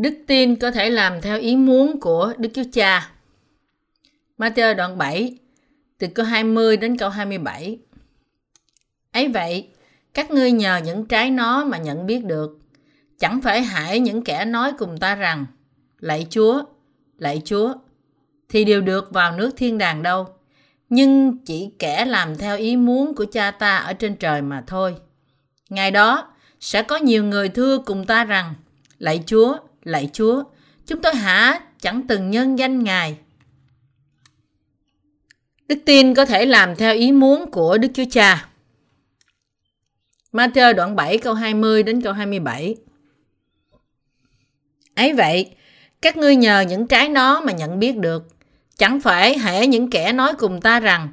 Đức tin có thể làm theo ý muốn của Đức Chúa Cha. Matthew đoạn 7, từ câu 20 đến câu 27. Ấy vậy, các ngươi nhờ những trái nó mà nhận biết được. Chẳng phải hại những kẻ nói cùng ta rằng, lạy Chúa, lạy Chúa, thì đều được vào nước thiên đàng đâu. Nhưng chỉ kẻ làm theo ý muốn của cha ta ở trên trời mà thôi. Ngày đó, sẽ có nhiều người thưa cùng ta rằng, lạy Chúa, lạy Chúa, chúng tôi hả chẳng từng nhân danh Ngài. Đức tin có thể làm theo ý muốn của Đức Chúa Cha. Matthew đoạn 7 câu 20 đến câu 27. Ấy vậy, các ngươi nhờ những trái nó mà nhận biết được. Chẳng phải hễ những kẻ nói cùng ta rằng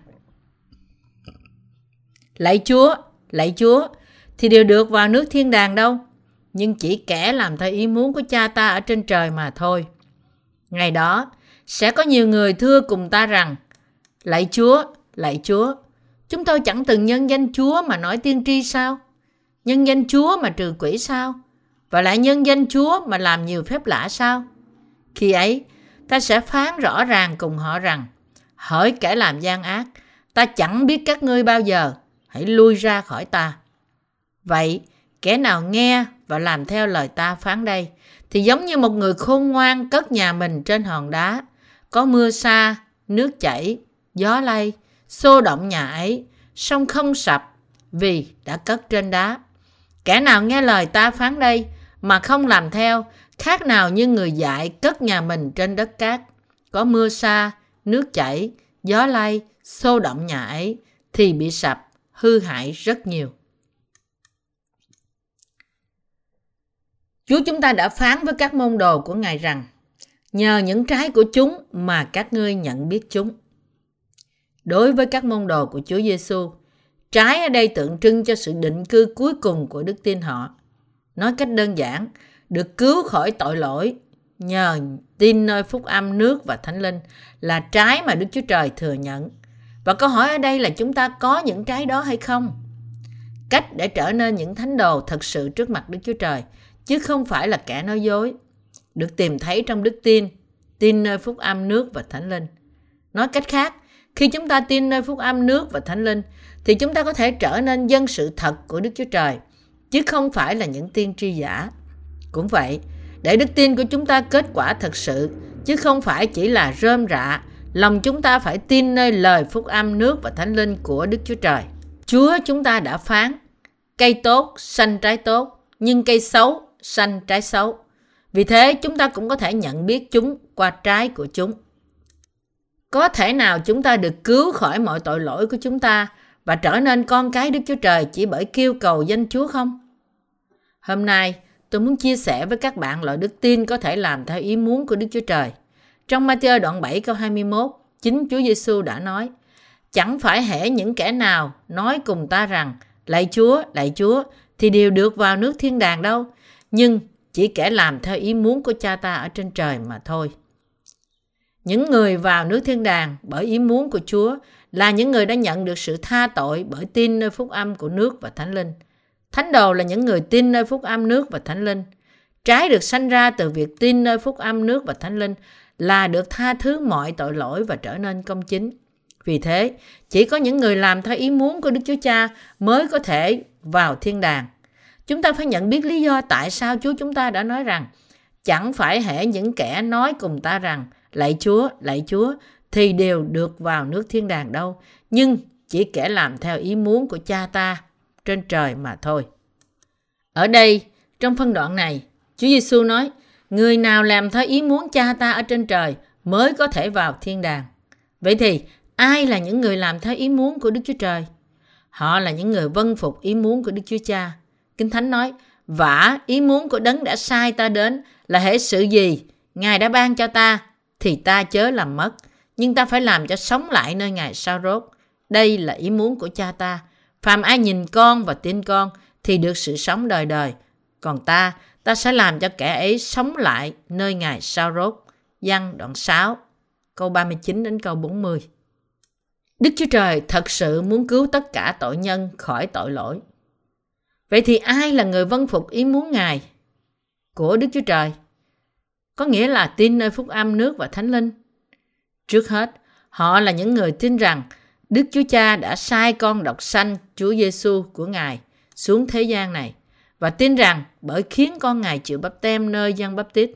Lạy Chúa, lạy Chúa, thì đều được vào nước thiên đàng đâu nhưng chỉ kẻ làm theo ý muốn của cha ta ở trên trời mà thôi. Ngày đó, sẽ có nhiều người thưa cùng ta rằng, Lạy Chúa, lạy Chúa, chúng tôi chẳng từng nhân danh Chúa mà nói tiên tri sao? Nhân danh Chúa mà trừ quỷ sao? Và lại nhân danh Chúa mà làm nhiều phép lạ sao? Khi ấy, ta sẽ phán rõ ràng cùng họ rằng, hỡi kẻ làm gian ác, ta chẳng biết các ngươi bao giờ, hãy lui ra khỏi ta. Vậy, kẻ nào nghe và làm theo lời ta phán đây, thì giống như một người khôn ngoan cất nhà mình trên hòn đá, có mưa xa, nước chảy, gió lay, xô động nhà ấy, song không sập vì đã cất trên đá. Kẻ nào nghe lời ta phán đây mà không làm theo, khác nào như người dại cất nhà mình trên đất cát, có mưa xa, nước chảy, gió lay, xô động nhà ấy, thì bị sập, hư hại rất nhiều. Chúa chúng ta đã phán với các môn đồ của Ngài rằng, nhờ những trái của chúng mà các ngươi nhận biết chúng. Đối với các môn đồ của Chúa Giêsu, trái ở đây tượng trưng cho sự định cư cuối cùng của đức tin họ. Nói cách đơn giản, được cứu khỏi tội lỗi nhờ tin nơi phúc âm nước và thánh linh là trái mà Đức Chúa Trời thừa nhận. Và câu hỏi ở đây là chúng ta có những trái đó hay không? Cách để trở nên những thánh đồ thật sự trước mặt Đức Chúa Trời chứ không phải là kẻ nói dối, được tìm thấy trong đức tin, tin nơi phúc âm nước và thánh linh. Nói cách khác, khi chúng ta tin nơi phúc âm nước và thánh linh, thì chúng ta có thể trở nên dân sự thật của Đức Chúa Trời, chứ không phải là những tiên tri giả. Cũng vậy, để đức tin của chúng ta kết quả thật sự, chứ không phải chỉ là rơm rạ, lòng chúng ta phải tin nơi lời phúc âm nước và thánh linh của Đức Chúa Trời. Chúa chúng ta đã phán, cây tốt, xanh trái tốt, nhưng cây xấu sanh trái xấu. Vì thế chúng ta cũng có thể nhận biết chúng qua trái của chúng. Có thể nào chúng ta được cứu khỏi mọi tội lỗi của chúng ta và trở nên con cái Đức Chúa Trời chỉ bởi kêu cầu danh Chúa không? Hôm nay, tôi muốn chia sẻ với các bạn loại đức tin có thể làm theo ý muốn của Đức Chúa Trời. Trong Matthew đoạn 7 câu 21, chính Chúa Giêsu đã nói, Chẳng phải hễ những kẻ nào nói cùng ta rằng, Lạy Chúa, lạy Chúa, thì đều được vào nước thiên đàng đâu, nhưng chỉ kẻ làm theo ý muốn của cha ta ở trên trời mà thôi. Những người vào nước thiên đàng bởi ý muốn của Chúa là những người đã nhận được sự tha tội bởi tin nơi phúc âm của nước và thánh linh. Thánh đồ là những người tin nơi phúc âm nước và thánh linh. Trái được sanh ra từ việc tin nơi phúc âm nước và thánh linh là được tha thứ mọi tội lỗi và trở nên công chính. Vì thế, chỉ có những người làm theo ý muốn của Đức Chúa Cha mới có thể vào thiên đàng. Chúng ta phải nhận biết lý do tại sao Chúa chúng ta đã nói rằng chẳng phải hễ những kẻ nói cùng ta rằng lạy Chúa, lạy Chúa thì đều được vào nước thiên đàng đâu, nhưng chỉ kẻ làm theo ý muốn của cha ta trên trời mà thôi. Ở đây, trong phân đoạn này, Chúa Giêsu nói, người nào làm theo ý muốn cha ta ở trên trời mới có thể vào thiên đàng. Vậy thì, ai là những người làm theo ý muốn của Đức Chúa Trời? Họ là những người vâng phục ý muốn của Đức Chúa Cha. Kinh Thánh nói, vả ý muốn của đấng đã sai ta đến là hệ sự gì Ngài đã ban cho ta thì ta chớ làm mất, nhưng ta phải làm cho sống lại nơi Ngài sao rốt. Đây là ý muốn của cha ta. Phàm ai nhìn con và tin con thì được sự sống đời đời. Còn ta, ta sẽ làm cho kẻ ấy sống lại nơi Ngài sao rốt. Văn đoạn 6, câu 39 đến câu 40. Đức Chúa Trời thật sự muốn cứu tất cả tội nhân khỏi tội lỗi. Vậy thì ai là người vân phục ý muốn Ngài của Đức Chúa Trời? có nghĩa là tin nơi phúc âm nước và thánh linh. Trước hết, họ là những người tin rằng Đức Chúa Cha đã sai con độc sanh Chúa Giêsu của Ngài xuống thế gian này và tin rằng bởi khiến con Ngài chịu bắp tem nơi dân bắp tít,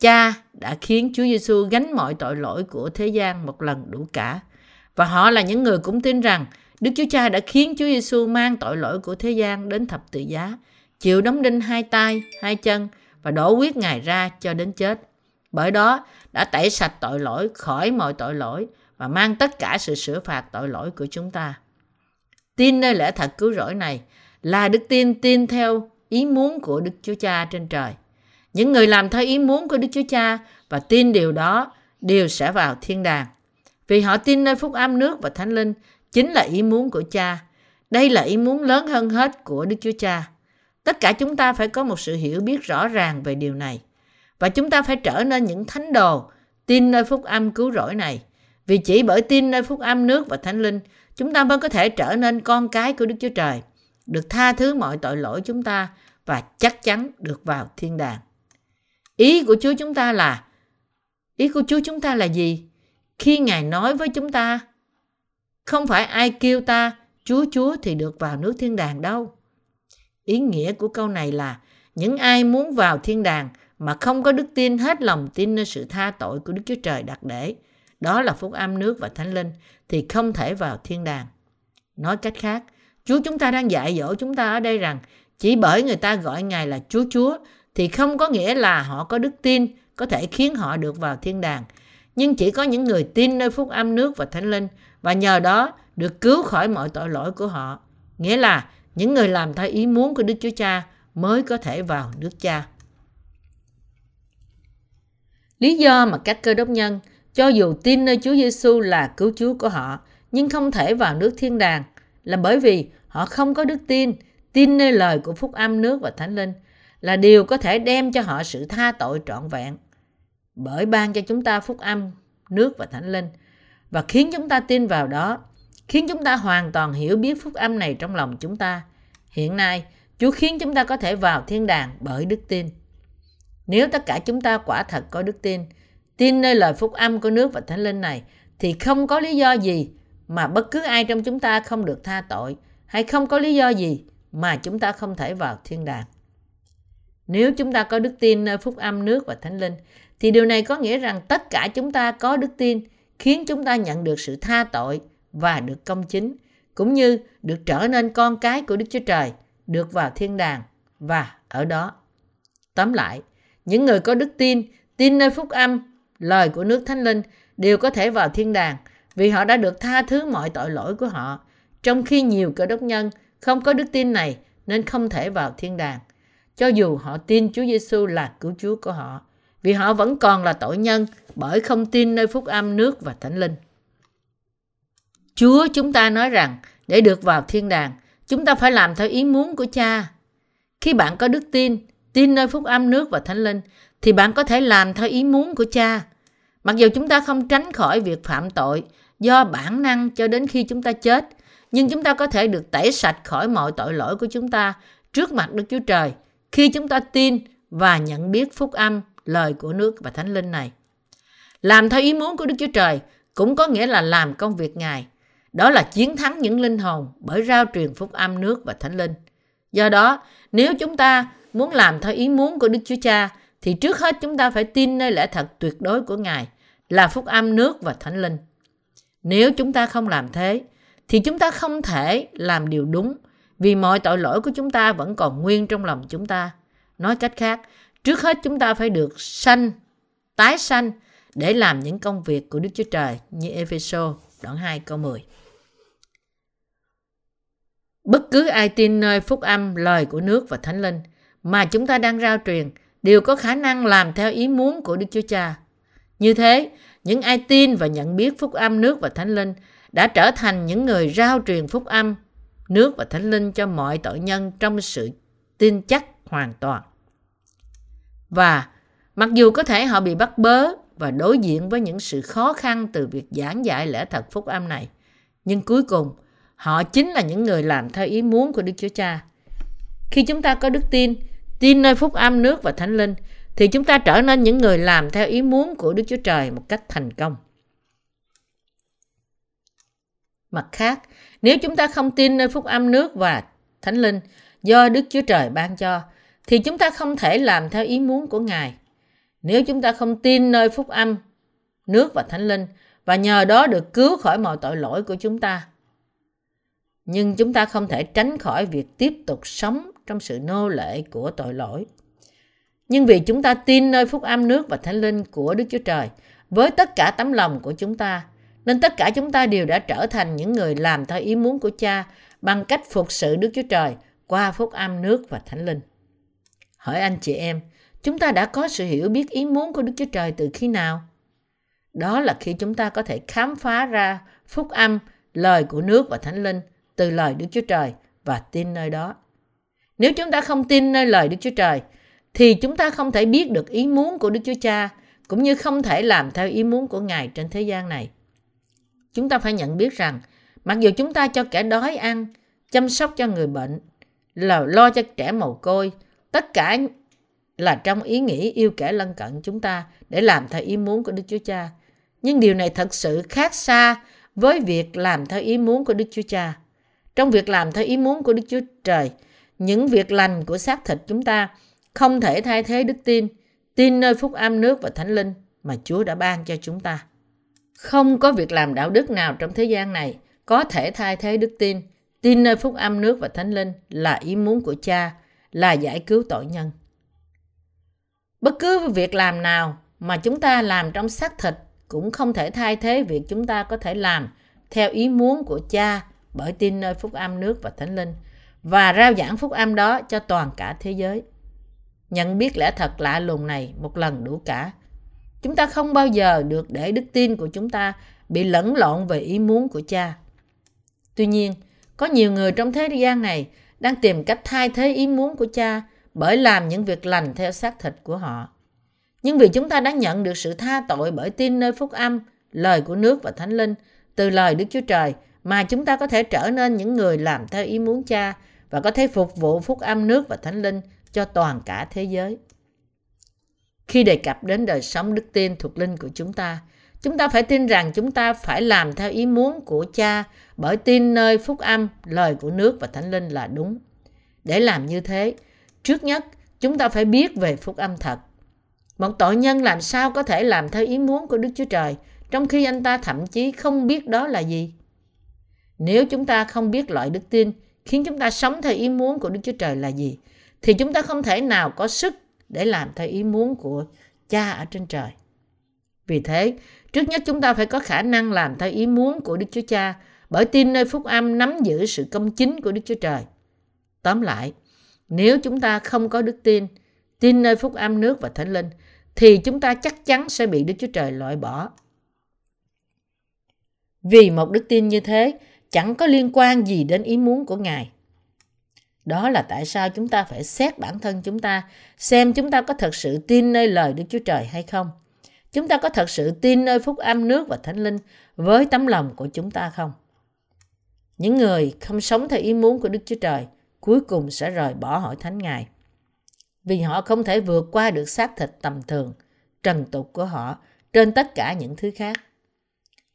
Cha đã khiến Chúa Giêsu gánh mọi tội lỗi của thế gian một lần đủ cả. Và họ là những người cũng tin rằng Đức Chúa Cha đã khiến Chúa Giêsu mang tội lỗi của thế gian đến thập tự giá, chịu đóng đinh hai tay, hai chân và đổ huyết Ngài ra cho đến chết. Bởi đó đã tẩy sạch tội lỗi khỏi mọi tội lỗi và mang tất cả sự sửa phạt tội lỗi của chúng ta. Tin nơi lẽ thật cứu rỗi này là đức tin tin theo ý muốn của Đức Chúa Cha trên trời. Những người làm theo ý muốn của Đức Chúa Cha và tin điều đó đều sẽ vào thiên đàng. Vì họ tin nơi phúc âm nước và thánh linh chính là ý muốn của cha. Đây là ý muốn lớn hơn hết của Đức Chúa Cha. Tất cả chúng ta phải có một sự hiểu biết rõ ràng về điều này. Và chúng ta phải trở nên những thánh đồ, tin nơi phúc âm cứu rỗi này. Vì chỉ bởi tin nơi phúc âm nước và thánh linh, chúng ta mới có thể trở nên con cái của Đức Chúa Trời, được tha thứ mọi tội lỗi chúng ta và chắc chắn được vào thiên đàng. Ý của Chúa chúng ta là Ý của Chúa chúng ta là gì? Khi Ngài nói với chúng ta, không phải ai kêu ta Chúa Chúa thì được vào nước thiên đàng đâu. Ý nghĩa của câu này là những ai muốn vào thiên đàng mà không có đức tin hết lòng tin nơi sự tha tội của Đức Chúa Trời đặt để, đó là phúc âm nước và thánh linh, thì không thể vào thiên đàng. Nói cách khác, Chúa chúng ta đang dạy dỗ chúng ta ở đây rằng chỉ bởi người ta gọi Ngài là Chúa Chúa thì không có nghĩa là họ có đức tin có thể khiến họ được vào thiên đàng. Nhưng chỉ có những người tin nơi phúc âm nước và thánh linh và nhờ đó được cứu khỏi mọi tội lỗi của họ. Nghĩa là những người làm theo ý muốn của Đức Chúa Cha mới có thể vào nước Cha. Lý do mà các cơ đốc nhân cho dù tin nơi Chúa Giêsu là cứu Chúa của họ nhưng không thể vào nước thiên đàng là bởi vì họ không có đức tin, tin nơi lời của phúc âm nước và thánh linh là điều có thể đem cho họ sự tha tội trọn vẹn. Bởi ban cho chúng ta phúc âm, nước và thánh linh và khiến chúng ta tin vào đó, khiến chúng ta hoàn toàn hiểu biết phúc âm này trong lòng chúng ta. Hiện nay, Chúa khiến chúng ta có thể vào thiên đàng bởi đức tin. Nếu tất cả chúng ta quả thật có đức tin, tin nơi lời phúc âm của nước và thánh linh này, thì không có lý do gì mà bất cứ ai trong chúng ta không được tha tội, hay không có lý do gì mà chúng ta không thể vào thiên đàng. Nếu chúng ta có đức tin nơi phúc âm nước và thánh linh, thì điều này có nghĩa rằng tất cả chúng ta có đức tin khiến chúng ta nhận được sự tha tội và được công chính, cũng như được trở nên con cái của Đức Chúa Trời, được vào thiên đàng và ở đó. Tóm lại, những người có đức tin, tin nơi phúc âm, lời của nước thánh linh đều có thể vào thiên đàng vì họ đã được tha thứ mọi tội lỗi của họ, trong khi nhiều cơ đốc nhân không có đức tin này nên không thể vào thiên đàng cho dù họ tin Chúa Giêsu là cứu Chúa của họ, vì họ vẫn còn là tội nhân bởi không tin nơi phúc âm nước và thánh linh. Chúa chúng ta nói rằng để được vào thiên đàng, chúng ta phải làm theo ý muốn của Cha. Khi bạn có đức tin, tin nơi phúc âm nước và thánh linh, thì bạn có thể làm theo ý muốn của Cha. Mặc dù chúng ta không tránh khỏi việc phạm tội do bản năng cho đến khi chúng ta chết, nhưng chúng ta có thể được tẩy sạch khỏi mọi tội lỗi của chúng ta trước mặt Đức Chúa Trời khi chúng ta tin và nhận biết phúc âm, lời của nước và thánh linh này. Làm theo ý muốn của Đức Chúa Trời cũng có nghĩa là làm công việc Ngài. Đó là chiến thắng những linh hồn bởi rao truyền phúc âm nước và thánh linh. Do đó, nếu chúng ta muốn làm theo ý muốn của Đức Chúa Cha, thì trước hết chúng ta phải tin nơi lẽ thật tuyệt đối của Ngài là phúc âm nước và thánh linh. Nếu chúng ta không làm thế, thì chúng ta không thể làm điều đúng vì mọi tội lỗi của chúng ta vẫn còn nguyên trong lòng chúng ta. Nói cách khác, trước hết chúng ta phải được sanh, tái sanh để làm những công việc của Đức Chúa Trời như Epheso đoạn 2 câu 10. Bất cứ ai tin nơi phúc âm, lời của nước và thánh linh mà chúng ta đang rao truyền đều có khả năng làm theo ý muốn của Đức Chúa Cha. Như thế, những ai tin và nhận biết phúc âm nước và thánh linh đã trở thành những người rao truyền phúc âm nước và thánh linh cho mọi tội nhân trong sự tin chắc hoàn toàn. Và mặc dù có thể họ bị bắt bớ và đối diện với những sự khó khăn từ việc giảng dạy lẽ thật phúc âm này, nhưng cuối cùng họ chính là những người làm theo ý muốn của Đức Chúa Cha. Khi chúng ta có đức tin, tin nơi phúc âm nước và thánh linh, thì chúng ta trở nên những người làm theo ý muốn của Đức Chúa Trời một cách thành công. Mặt khác, nếu chúng ta không tin nơi phúc âm nước và thánh linh do Đức Chúa Trời ban cho, thì chúng ta không thể làm theo ý muốn của Ngài. Nếu chúng ta không tin nơi phúc âm, nước và thánh linh và nhờ đó được cứu khỏi mọi tội lỗi của chúng ta, nhưng chúng ta không thể tránh khỏi việc tiếp tục sống trong sự nô lệ của tội lỗi. Nhưng vì chúng ta tin nơi phúc âm nước và thánh linh của Đức Chúa Trời với tất cả tấm lòng của chúng ta, nên tất cả chúng ta đều đã trở thành những người làm theo ý muốn của Cha bằng cách phục sự Đức Chúa Trời qua phúc âm nước và thánh linh. Hỏi anh chị em, chúng ta đã có sự hiểu biết ý muốn của Đức Chúa Trời từ khi nào? Đó là khi chúng ta có thể khám phá ra phúc âm, lời của nước và thánh linh từ lời Đức Chúa Trời và tin nơi đó. Nếu chúng ta không tin nơi lời Đức Chúa Trời, thì chúng ta không thể biết được ý muốn của Đức Chúa Cha, cũng như không thể làm theo ý muốn của Ngài trên thế gian này. Chúng ta phải nhận biết rằng, mặc dù chúng ta cho kẻ đói ăn, chăm sóc cho người bệnh, là lo cho trẻ mồ côi, tất cả là trong ý nghĩ yêu kẻ lân cận chúng ta để làm theo ý muốn của Đức Chúa Cha. Nhưng điều này thật sự khác xa với việc làm theo ý muốn của Đức Chúa Cha. Trong việc làm theo ý muốn của Đức Chúa Trời, những việc lành của xác thịt chúng ta không thể thay thế đức tin, tin nơi phúc âm nước và thánh linh mà Chúa đã ban cho chúng ta. Không có việc làm đạo đức nào trong thế gian này có thể thay thế đức tin, tin nơi phúc âm nước và thánh linh là ý muốn của cha, là giải cứu tội nhân. Bất cứ việc làm nào mà chúng ta làm trong xác thịt cũng không thể thay thế việc chúng ta có thể làm theo ý muốn của cha bởi tin nơi phúc âm nước và thánh linh và rao giảng phúc âm đó cho toàn cả thế giới. Nhận biết lẽ thật lạ lùng này một lần đủ cả. Chúng ta không bao giờ được để đức tin của chúng ta bị lẫn lộn về ý muốn của cha. Tuy nhiên, có nhiều người trong thế gian này đang tìm cách thay thế ý muốn của cha bởi làm những việc lành theo xác thịt của họ. Nhưng vì chúng ta đã nhận được sự tha tội bởi tin nơi phúc âm, lời của nước và thánh linh, từ lời Đức Chúa Trời, mà chúng ta có thể trở nên những người làm theo ý muốn cha và có thể phục vụ phúc âm nước và thánh linh cho toàn cả thế giới. Khi đề cập đến đời sống đức tin thuộc linh của chúng ta, chúng ta phải tin rằng chúng ta phải làm theo ý muốn của cha bởi tin nơi phúc âm, lời của nước và thánh linh là đúng. Để làm như thế, trước nhất chúng ta phải biết về phúc âm thật. Một tội nhân làm sao có thể làm theo ý muốn của Đức Chúa Trời trong khi anh ta thậm chí không biết đó là gì? Nếu chúng ta không biết loại đức tin khiến chúng ta sống theo ý muốn của Đức Chúa Trời là gì, thì chúng ta không thể nào có sức để làm theo ý muốn của cha ở trên trời. Vì thế, trước nhất chúng ta phải có khả năng làm theo ý muốn của Đức Chúa Cha bởi tin nơi phúc âm nắm giữ sự công chính của Đức Chúa Trời. Tóm lại, nếu chúng ta không có đức tin, tin nơi phúc âm nước và thánh linh, thì chúng ta chắc chắn sẽ bị Đức Chúa Trời loại bỏ. Vì một đức tin như thế chẳng có liên quan gì đến ý muốn của Ngài. Đó là tại sao chúng ta phải xét bản thân chúng ta, xem chúng ta có thật sự tin nơi lời Đức Chúa Trời hay không. Chúng ta có thật sự tin nơi phúc âm nước và thánh linh với tấm lòng của chúng ta không? Những người không sống theo ý muốn của Đức Chúa Trời cuối cùng sẽ rời bỏ hội thánh Ngài. Vì họ không thể vượt qua được xác thịt tầm thường, trần tục của họ trên tất cả những thứ khác.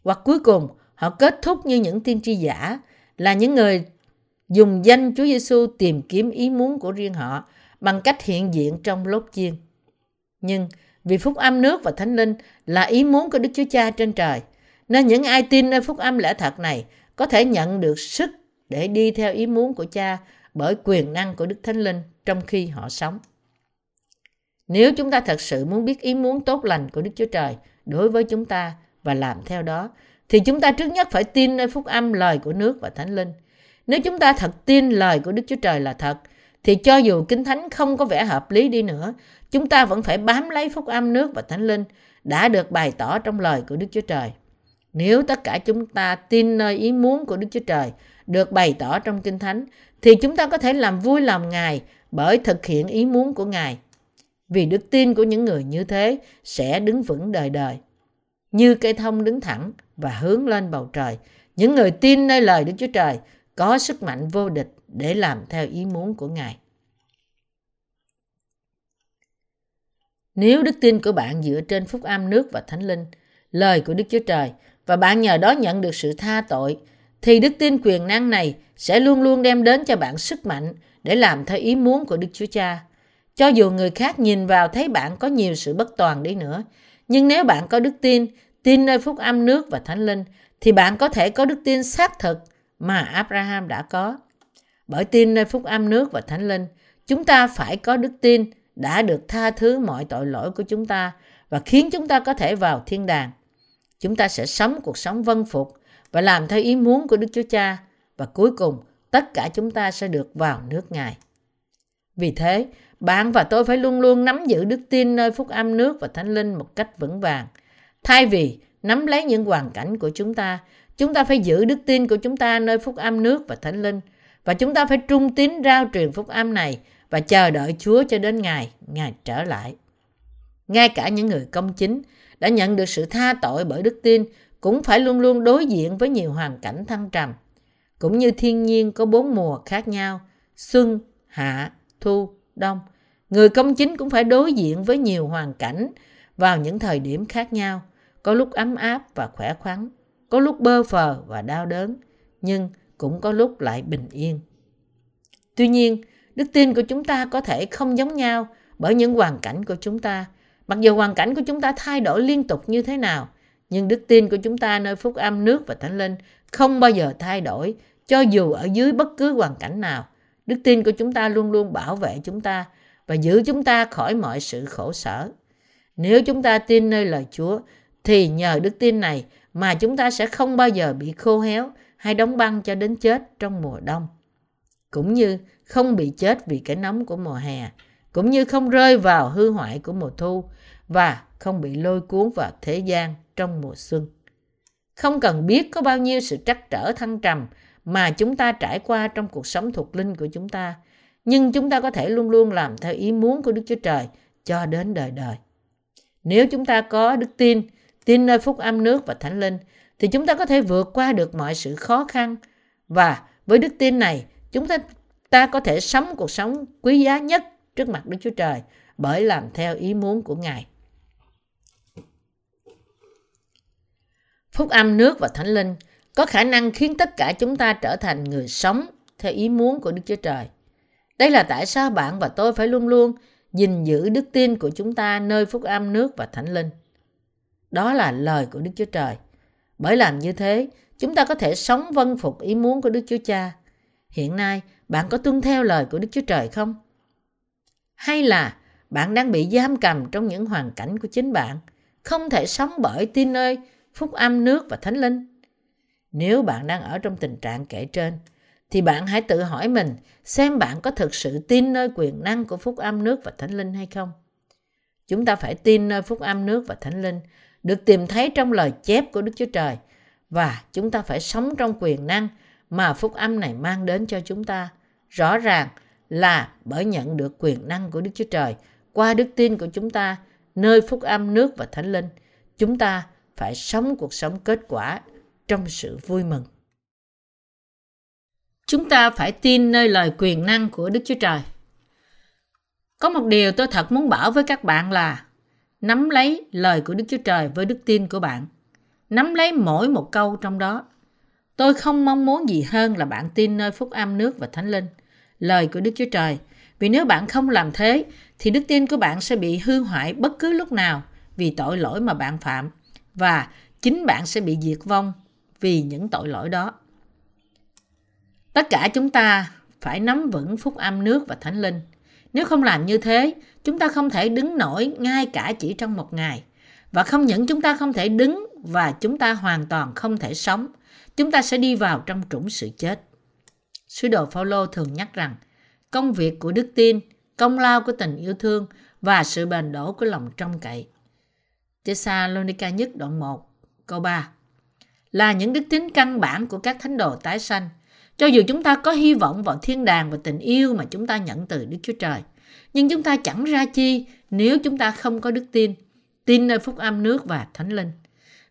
Hoặc cuối cùng, họ kết thúc như những tiên tri giả, là những người dùng danh Chúa Giêsu tìm kiếm ý muốn của riêng họ bằng cách hiện diện trong lốt chiên. Nhưng vì phúc âm nước và thánh linh là ý muốn của Đức Chúa Cha trên trời, nên những ai tin nơi phúc âm lẽ thật này có thể nhận được sức để đi theo ý muốn của Cha bởi quyền năng của Đức Thánh Linh trong khi họ sống. Nếu chúng ta thật sự muốn biết ý muốn tốt lành của Đức Chúa Trời đối với chúng ta và làm theo đó, thì chúng ta trước nhất phải tin nơi phúc âm lời của nước và Thánh Linh – nếu chúng ta thật tin lời của Đức Chúa Trời là thật, thì cho dù Kinh Thánh không có vẻ hợp lý đi nữa, chúng ta vẫn phải bám lấy phúc âm nước và thánh linh đã được bày tỏ trong lời của Đức Chúa Trời. Nếu tất cả chúng ta tin nơi ý muốn của Đức Chúa Trời được bày tỏ trong Kinh Thánh, thì chúng ta có thể làm vui lòng Ngài bởi thực hiện ý muốn của Ngài. Vì đức tin của những người như thế sẽ đứng vững đời đời. Như cây thông đứng thẳng và hướng lên bầu trời, những người tin nơi lời Đức Chúa Trời có sức mạnh vô địch để làm theo ý muốn của Ngài. Nếu đức tin của bạn dựa trên phúc âm nước và thánh linh, lời của Đức Chúa Trời, và bạn nhờ đó nhận được sự tha tội, thì đức tin quyền năng này sẽ luôn luôn đem đến cho bạn sức mạnh để làm theo ý muốn của Đức Chúa Cha. Cho dù người khác nhìn vào thấy bạn có nhiều sự bất toàn đi nữa, nhưng nếu bạn có đức tin, tin nơi phúc âm nước và thánh linh, thì bạn có thể có đức tin xác thực mà Abraham đã có. Bởi tin nơi phúc âm nước và thánh linh, chúng ta phải có đức tin đã được tha thứ mọi tội lỗi của chúng ta và khiến chúng ta có thể vào thiên đàng. Chúng ta sẽ sống cuộc sống vân phục và làm theo ý muốn của Đức Chúa Cha và cuối cùng tất cả chúng ta sẽ được vào nước Ngài. Vì thế, bạn và tôi phải luôn luôn nắm giữ đức tin nơi phúc âm nước và thánh linh một cách vững vàng. Thay vì nắm lấy những hoàn cảnh của chúng ta, chúng ta phải giữ đức tin của chúng ta nơi phúc âm nước và thánh linh và chúng ta phải trung tín rao truyền phúc âm này và chờ đợi Chúa cho đến ngày Ngài trở lại. Ngay cả những người công chính đã nhận được sự tha tội bởi đức tin cũng phải luôn luôn đối diện với nhiều hoàn cảnh thăng trầm. Cũng như thiên nhiên có bốn mùa khác nhau, xuân, hạ, thu, đông. Người công chính cũng phải đối diện với nhiều hoàn cảnh vào những thời điểm khác nhau. Có lúc ấm áp và khỏe khoắn, có lúc bơ phờ và đau đớn, nhưng cũng có lúc lại bình yên. Tuy nhiên, đức tin của chúng ta có thể không giống nhau bởi những hoàn cảnh của chúng ta. Mặc dù hoàn cảnh của chúng ta thay đổi liên tục như thế nào, nhưng đức tin của chúng ta nơi phúc âm nước và thánh linh không bao giờ thay đổi cho dù ở dưới bất cứ hoàn cảnh nào. Đức tin của chúng ta luôn luôn bảo vệ chúng ta và giữ chúng ta khỏi mọi sự khổ sở. Nếu chúng ta tin nơi lời Chúa, thì nhờ đức tin này mà chúng ta sẽ không bao giờ bị khô héo hay đóng băng cho đến chết trong mùa đông. Cũng như không bị chết vì cái nóng của mùa hè, cũng như không rơi vào hư hoại của mùa thu và không bị lôi cuốn vào thế gian trong mùa xuân. Không cần biết có bao nhiêu sự trắc trở thăng trầm mà chúng ta trải qua trong cuộc sống thuộc linh của chúng ta, nhưng chúng ta có thể luôn luôn làm theo ý muốn của Đức Chúa Trời cho đến đời đời. Nếu chúng ta có đức tin, tin nơi phúc âm nước và thánh linh, thì chúng ta có thể vượt qua được mọi sự khó khăn và với đức tin này, chúng ta ta có thể sống cuộc sống quý giá nhất trước mặt Đức Chúa Trời bởi làm theo ý muốn của Ngài. Phúc âm nước và thánh linh có khả năng khiến tất cả chúng ta trở thành người sống theo ý muốn của Đức Chúa Trời. Đây là tại sao bạn và tôi phải luôn luôn gìn giữ đức tin của chúng ta nơi phúc âm nước và thánh linh. Đó là lời của Đức Chúa Trời. Bởi làm như thế, chúng ta có thể sống vân phục ý muốn của Đức Chúa Cha. Hiện nay, bạn có tuân theo lời của Đức Chúa Trời không? Hay là bạn đang bị giam cầm trong những hoàn cảnh của chính bạn, không thể sống bởi tin nơi phúc âm nước và thánh linh? Nếu bạn đang ở trong tình trạng kể trên, thì bạn hãy tự hỏi mình xem bạn có thực sự tin nơi quyền năng của phúc âm nước và thánh linh hay không. Chúng ta phải tin nơi phúc âm nước và thánh linh được tìm thấy trong lời chép của Đức Chúa Trời và chúng ta phải sống trong quyền năng mà phúc âm này mang đến cho chúng ta. Rõ ràng là bởi nhận được quyền năng của Đức Chúa Trời qua đức tin của chúng ta nơi phúc âm nước và thánh linh, chúng ta phải sống cuộc sống kết quả trong sự vui mừng. Chúng ta phải tin nơi lời quyền năng của Đức Chúa Trời. Có một điều tôi thật muốn bảo với các bạn là nắm lấy lời của Đức Chúa Trời với đức tin của bạn. Nắm lấy mỗi một câu trong đó. Tôi không mong muốn gì hơn là bạn tin nơi phúc âm nước và thánh linh, lời của Đức Chúa Trời. Vì nếu bạn không làm thế, thì đức tin của bạn sẽ bị hư hoại bất cứ lúc nào vì tội lỗi mà bạn phạm. Và chính bạn sẽ bị diệt vong vì những tội lỗi đó. Tất cả chúng ta phải nắm vững phúc âm nước và thánh linh. Nếu không làm như thế, chúng ta không thể đứng nổi ngay cả chỉ trong một ngày. Và không những chúng ta không thể đứng và chúng ta hoàn toàn không thể sống, chúng ta sẽ đi vào trong trũng sự chết. Sứ đồ Phaolô thường nhắc rằng, công việc của đức tin, công lao của tình yêu thương và sự bền đổ của lòng trong cậy. Thessalonica nhất đoạn 1, câu 3 là những đức tính căn bản của các thánh đồ tái sanh. Cho dù chúng ta có hy vọng vào thiên đàng và tình yêu mà chúng ta nhận từ Đức Chúa Trời, nhưng chúng ta chẳng ra chi nếu chúng ta không có đức tin, tin nơi phúc âm nước và thánh linh.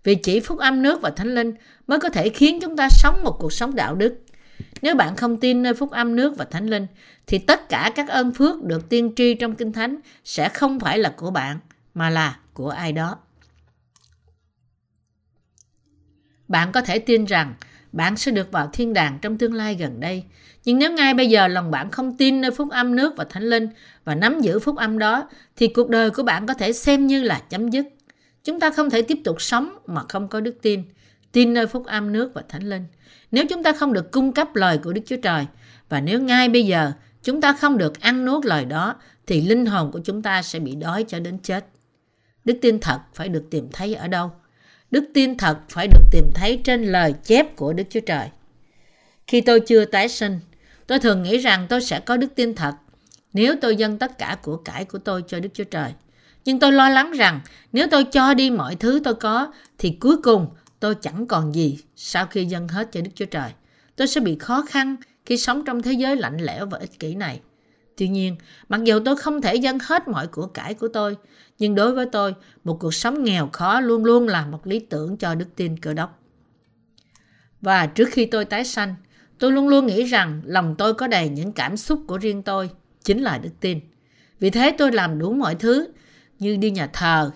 Vì chỉ phúc âm nước và thánh linh mới có thể khiến chúng ta sống một cuộc sống đạo đức. Nếu bạn không tin nơi phúc âm nước và thánh linh, thì tất cả các ơn phước được tiên tri trong Kinh Thánh sẽ không phải là của bạn, mà là của ai đó. Bạn có thể tin rằng bạn sẽ được vào thiên đàng trong tương lai gần đây. Nhưng nếu ngay bây giờ lòng bạn không tin nơi phúc âm nước và thánh linh và nắm giữ phúc âm đó, thì cuộc đời của bạn có thể xem như là chấm dứt. Chúng ta không thể tiếp tục sống mà không có đức tin. Tin nơi phúc âm nước và thánh linh. Nếu chúng ta không được cung cấp lời của Đức Chúa Trời và nếu ngay bây giờ chúng ta không được ăn nuốt lời đó thì linh hồn của chúng ta sẽ bị đói cho đến chết. Đức tin thật phải được tìm thấy ở đâu? Đức tin thật phải được tìm thấy trên lời chép của Đức Chúa Trời. Khi tôi chưa tái sinh, tôi thường nghĩ rằng tôi sẽ có đức tin thật nếu tôi dâng tất cả của cải của tôi cho Đức Chúa Trời. Nhưng tôi lo lắng rằng nếu tôi cho đi mọi thứ tôi có thì cuối cùng tôi chẳng còn gì sau khi dâng hết cho Đức Chúa Trời. Tôi sẽ bị khó khăn khi sống trong thế giới lạnh lẽo và ích kỷ này. Tuy nhiên, mặc dù tôi không thể dâng hết mọi của cải của tôi, nhưng đối với tôi, một cuộc sống nghèo khó luôn luôn là một lý tưởng cho đức tin cơ đốc. Và trước khi tôi tái sanh, tôi luôn luôn nghĩ rằng lòng tôi có đầy những cảm xúc của riêng tôi, chính là đức tin. Vì thế tôi làm đủ mọi thứ như đi nhà thờ,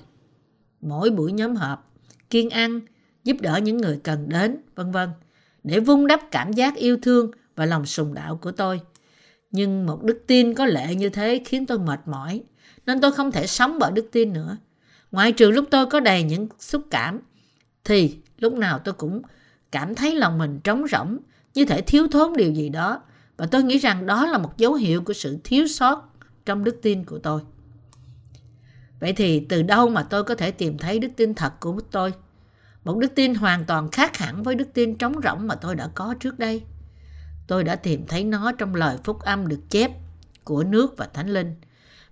mỗi buổi nhóm họp, kiên ăn, giúp đỡ những người cần đến, vân vân, để vun đắp cảm giác yêu thương và lòng sùng đạo của tôi. Nhưng một đức tin có lệ như thế khiến tôi mệt mỏi, nên tôi không thể sống bởi đức tin nữa. Ngoại trừ lúc tôi có đầy những xúc cảm, thì lúc nào tôi cũng cảm thấy lòng mình trống rỗng, như thể thiếu thốn điều gì đó. Và tôi nghĩ rằng đó là một dấu hiệu của sự thiếu sót trong đức tin của tôi. Vậy thì từ đâu mà tôi có thể tìm thấy đức tin thật của tôi? Một đức tin hoàn toàn khác hẳn với đức tin trống rỗng mà tôi đã có trước đây. Tôi đã tìm thấy nó trong lời phúc âm được chép của nước và thánh linh.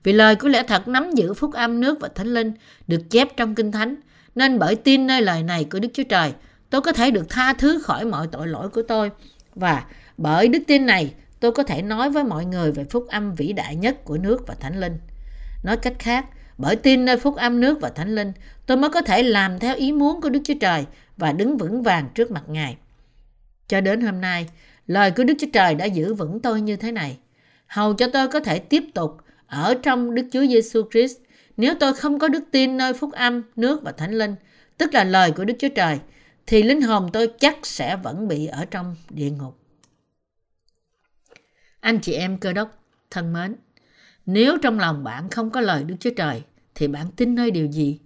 Vì lời của lẽ thật nắm giữ phúc âm nước và thánh linh được chép trong kinh thánh, nên bởi tin nơi lời này của Đức Chúa Trời, tôi có thể được tha thứ khỏi mọi tội lỗi của tôi. Và bởi đức tin này, tôi có thể nói với mọi người về phúc âm vĩ đại nhất của nước và thánh linh. Nói cách khác, bởi tin nơi phúc âm nước và thánh linh, tôi mới có thể làm theo ý muốn của Đức Chúa Trời và đứng vững vàng trước mặt Ngài. Cho đến hôm nay, lời của Đức Chúa Trời đã giữ vững tôi như thế này. Hầu cho tôi có thể tiếp tục ở trong Đức Chúa Giêsu Christ nếu tôi không có đức tin nơi phúc âm, nước và thánh linh, tức là lời của Đức Chúa Trời, thì linh hồn tôi chắc sẽ vẫn bị ở trong địa ngục. Anh chị em cơ đốc thân mến, nếu trong lòng bạn không có lời Đức Chúa Trời, thì bạn tin nơi điều gì?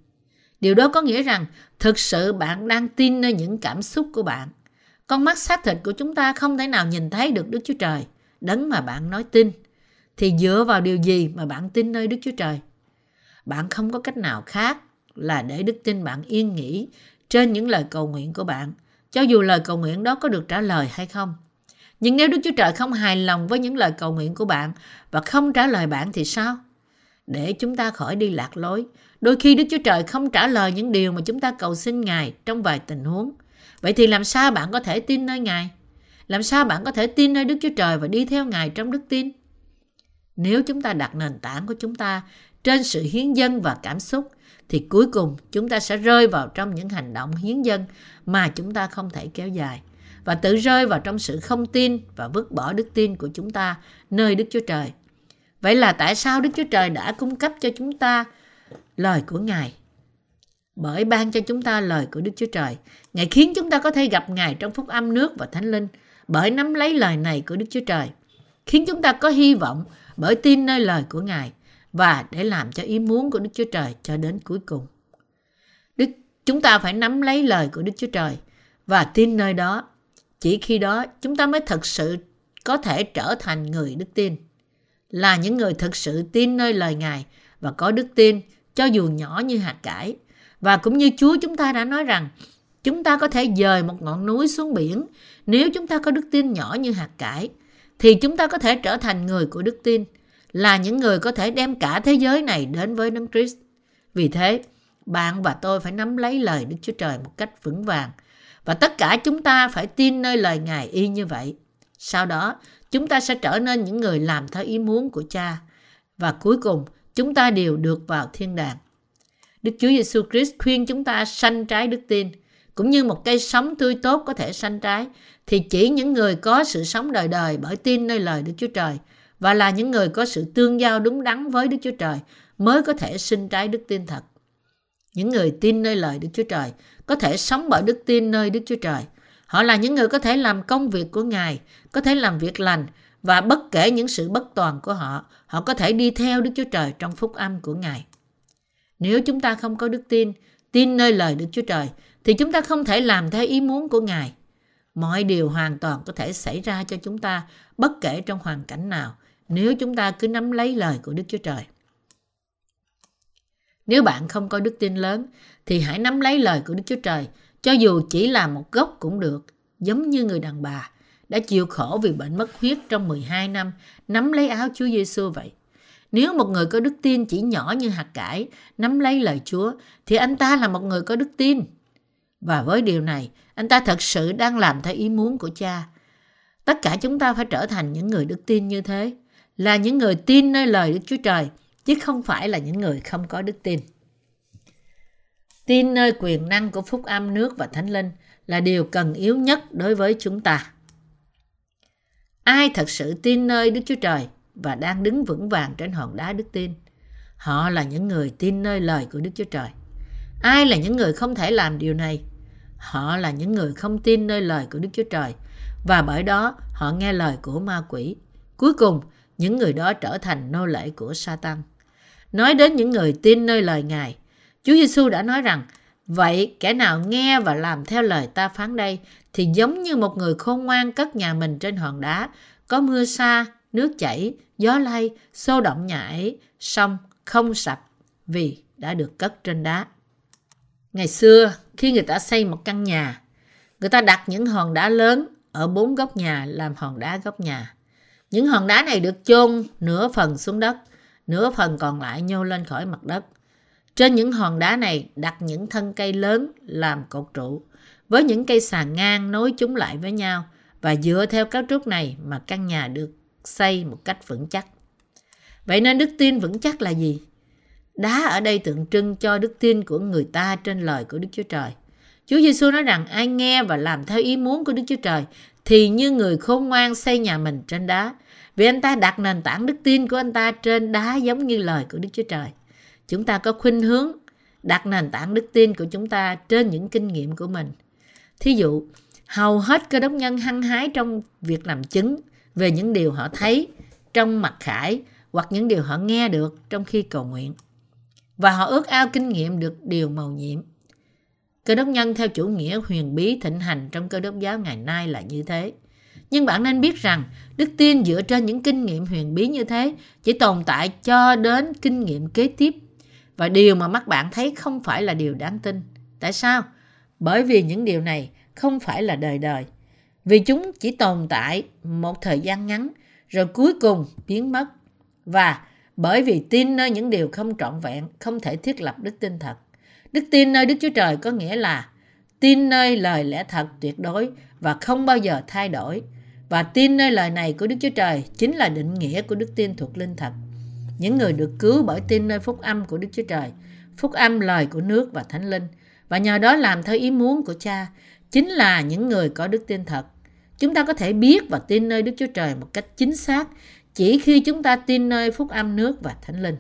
Điều đó có nghĩa rằng thực sự bạn đang tin nơi những cảm xúc của bạn. Con mắt xác thịt của chúng ta không thể nào nhìn thấy được Đức Chúa Trời, đấng mà bạn nói tin. Thì dựa vào điều gì mà bạn tin nơi Đức Chúa Trời? Bạn không có cách nào khác là để đức tin bạn yên nghỉ trên những lời cầu nguyện của bạn, cho dù lời cầu nguyện đó có được trả lời hay không. Nhưng nếu Đức Chúa Trời không hài lòng với những lời cầu nguyện của bạn và không trả lời bạn thì sao? Để chúng ta khỏi đi lạc lối, đôi khi Đức Chúa Trời không trả lời những điều mà chúng ta cầu xin Ngài trong vài tình huống. Vậy thì làm sao bạn có thể tin nơi Ngài? Làm sao bạn có thể tin nơi Đức Chúa Trời và đi theo Ngài trong đức tin? Nếu chúng ta đặt nền tảng của chúng ta trên sự hiến dân và cảm xúc, thì cuối cùng chúng ta sẽ rơi vào trong những hành động hiến dân mà chúng ta không thể kéo dài và tự rơi vào trong sự không tin và vứt bỏ đức tin của chúng ta nơi Đức Chúa Trời. Vậy là tại sao Đức Chúa Trời đã cung cấp cho chúng ta lời của Ngài? Bởi ban cho chúng ta lời của Đức Chúa Trời, Ngài khiến chúng ta có thể gặp Ngài trong phúc âm nước và thánh linh bởi nắm lấy lời này của Đức Chúa Trời. Khiến chúng ta có hy vọng bởi tin nơi lời của Ngài và để làm cho ý muốn của Đức Chúa Trời cho đến cuối cùng. Đức chúng ta phải nắm lấy lời của Đức Chúa Trời và tin nơi đó chỉ khi đó chúng ta mới thật sự có thể trở thành người đức tin. Là những người thực sự tin nơi lời Ngài và có đức tin cho dù nhỏ như hạt cải. Và cũng như Chúa chúng ta đã nói rằng chúng ta có thể dời một ngọn núi xuống biển nếu chúng ta có đức tin nhỏ như hạt cải thì chúng ta có thể trở thành người của đức tin là những người có thể đem cả thế giới này đến với Đấng Christ. Vì thế, bạn và tôi phải nắm lấy lời Đức Chúa Trời một cách vững vàng và tất cả chúng ta phải tin nơi lời Ngài y như vậy. Sau đó, chúng ta sẽ trở nên những người làm theo ý muốn của cha. Và cuối cùng, chúng ta đều được vào thiên đàng. Đức Chúa Giêsu Christ khuyên chúng ta sanh trái đức tin, cũng như một cây sống tươi tốt có thể sanh trái, thì chỉ những người có sự sống đời đời bởi tin nơi lời Đức Chúa Trời và là những người có sự tương giao đúng đắn với Đức Chúa Trời mới có thể sinh trái đức tin thật. Những người tin nơi lời Đức Chúa Trời có thể sống bởi đức tin nơi Đức Chúa Trời. Họ là những người có thể làm công việc của Ngài, có thể làm việc lành và bất kể những sự bất toàn của họ, họ có thể đi theo Đức Chúa Trời trong phúc âm của Ngài. Nếu chúng ta không có đức tin, tin nơi lời Đức Chúa Trời, thì chúng ta không thể làm theo ý muốn của Ngài. Mọi điều hoàn toàn có thể xảy ra cho chúng ta bất kể trong hoàn cảnh nào nếu chúng ta cứ nắm lấy lời của Đức Chúa Trời. Nếu bạn không có đức tin lớn thì hãy nắm lấy lời của Đức Chúa Trời cho dù chỉ là một gốc cũng được, giống như người đàn bà đã chịu khổ vì bệnh mất huyết trong 12 năm, nắm lấy áo Chúa Giêsu vậy. Nếu một người có đức tin chỉ nhỏ như hạt cải, nắm lấy lời Chúa, thì anh ta là một người có đức tin. Và với điều này, anh ta thật sự đang làm theo ý muốn của cha. Tất cả chúng ta phải trở thành những người đức tin như thế, là những người tin nơi lời Đức Chúa Trời, chứ không phải là những người không có đức tin. Tin nơi quyền năng của phúc âm nước và thánh linh là điều cần yếu nhất đối với chúng ta. Ai thật sự tin nơi Đức Chúa Trời và đang đứng vững vàng trên hòn đá đức tin? Họ là những người tin nơi lời của Đức Chúa Trời. Ai là những người không thể làm điều này? Họ là những người không tin nơi lời của Đức Chúa Trời và bởi đó họ nghe lời của ma quỷ. Cuối cùng, những người đó trở thành nô lệ của Satan. Nói đến những người tin nơi lời Ngài, Chúa Giêsu đã nói rằng Vậy kẻ nào nghe và làm theo lời ta phán đây thì giống như một người khôn ngoan cất nhà mình trên hòn đá, có mưa xa, nước chảy, gió lay, xô động nhà ấy, xong không sập vì đã được cất trên đá. Ngày xưa, khi người ta xây một căn nhà, người ta đặt những hòn đá lớn ở bốn góc nhà làm hòn đá góc nhà. Những hòn đá này được chôn nửa phần xuống đất, nửa phần còn lại nhô lên khỏi mặt đất. Trên những hòn đá này đặt những thân cây lớn làm cột trụ, với những cây sàn ngang nối chúng lại với nhau và dựa theo cấu trúc này mà căn nhà được xây một cách vững chắc. Vậy nên đức tin vững chắc là gì? Đá ở đây tượng trưng cho đức tin của người ta trên lời của Đức Chúa Trời. Chúa Giêsu nói rằng ai nghe và làm theo ý muốn của Đức Chúa Trời thì như người khôn ngoan xây nhà mình trên đá. Vì anh ta đặt nền tảng đức tin của anh ta trên đá giống như lời của Đức Chúa Trời. Chúng ta có khuynh hướng đặt nền tảng đức tin của chúng ta trên những kinh nghiệm của mình. Thí dụ, hầu hết cơ đốc nhân hăng hái trong việc làm chứng về những điều họ thấy trong mặt khải hoặc những điều họ nghe được trong khi cầu nguyện. Và họ ước ao kinh nghiệm được điều màu nhiệm. Cơ đốc nhân theo chủ nghĩa huyền bí thịnh hành trong cơ đốc giáo ngày nay là như thế. Nhưng bạn nên biết rằng đức tin dựa trên những kinh nghiệm huyền bí như thế chỉ tồn tại cho đến kinh nghiệm kế tiếp. Và điều mà mắt bạn thấy không phải là điều đáng tin. Tại sao? Bởi vì những điều này không phải là đời đời. Vì chúng chỉ tồn tại một thời gian ngắn, rồi cuối cùng biến mất. Và bởi vì tin nơi những điều không trọn vẹn, không thể thiết lập đức tin thật. Đức tin nơi Đức Chúa Trời có nghĩa là tin nơi lời lẽ thật tuyệt đối và không bao giờ thay đổi. Và tin nơi lời này của Đức Chúa Trời chính là định nghĩa của đức tin thuộc linh thật. Những người được cứu bởi tin nơi phúc âm của Đức Chúa Trời, phúc âm lời của nước và thánh linh, và nhờ đó làm theo ý muốn của cha, chính là những người có đức tin thật. Chúng ta có thể biết và tin nơi Đức Chúa Trời một cách chính xác chỉ khi chúng ta tin nơi phúc âm nước và thánh linh.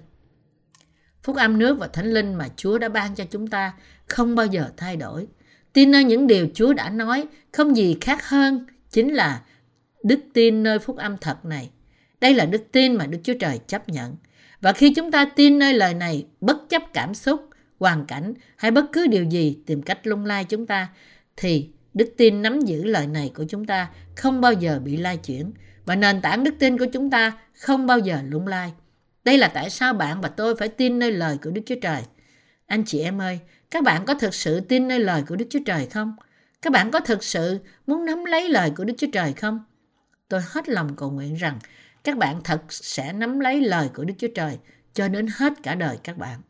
Phúc âm nước và thánh linh mà Chúa đã ban cho chúng ta không bao giờ thay đổi. Tin nơi những điều Chúa đã nói không gì khác hơn chính là đức tin nơi phúc âm thật này. Đây là đức tin mà Đức Chúa Trời chấp nhận. Và khi chúng ta tin nơi lời này bất chấp cảm xúc, hoàn cảnh hay bất cứ điều gì tìm cách lung lai chúng ta, thì đức tin nắm giữ lời này của chúng ta không bao giờ bị lai chuyển và nền tảng đức tin của chúng ta không bao giờ lung lai. Đây là tại sao bạn và tôi phải tin nơi lời của Đức Chúa Trời. Anh chị em ơi, các bạn có thực sự tin nơi lời của Đức Chúa Trời không? Các bạn có thực sự muốn nắm lấy lời của Đức Chúa Trời không? Tôi hết lòng cầu nguyện rằng các bạn thật sẽ nắm lấy lời của Đức Chúa Trời cho đến hết cả đời các bạn.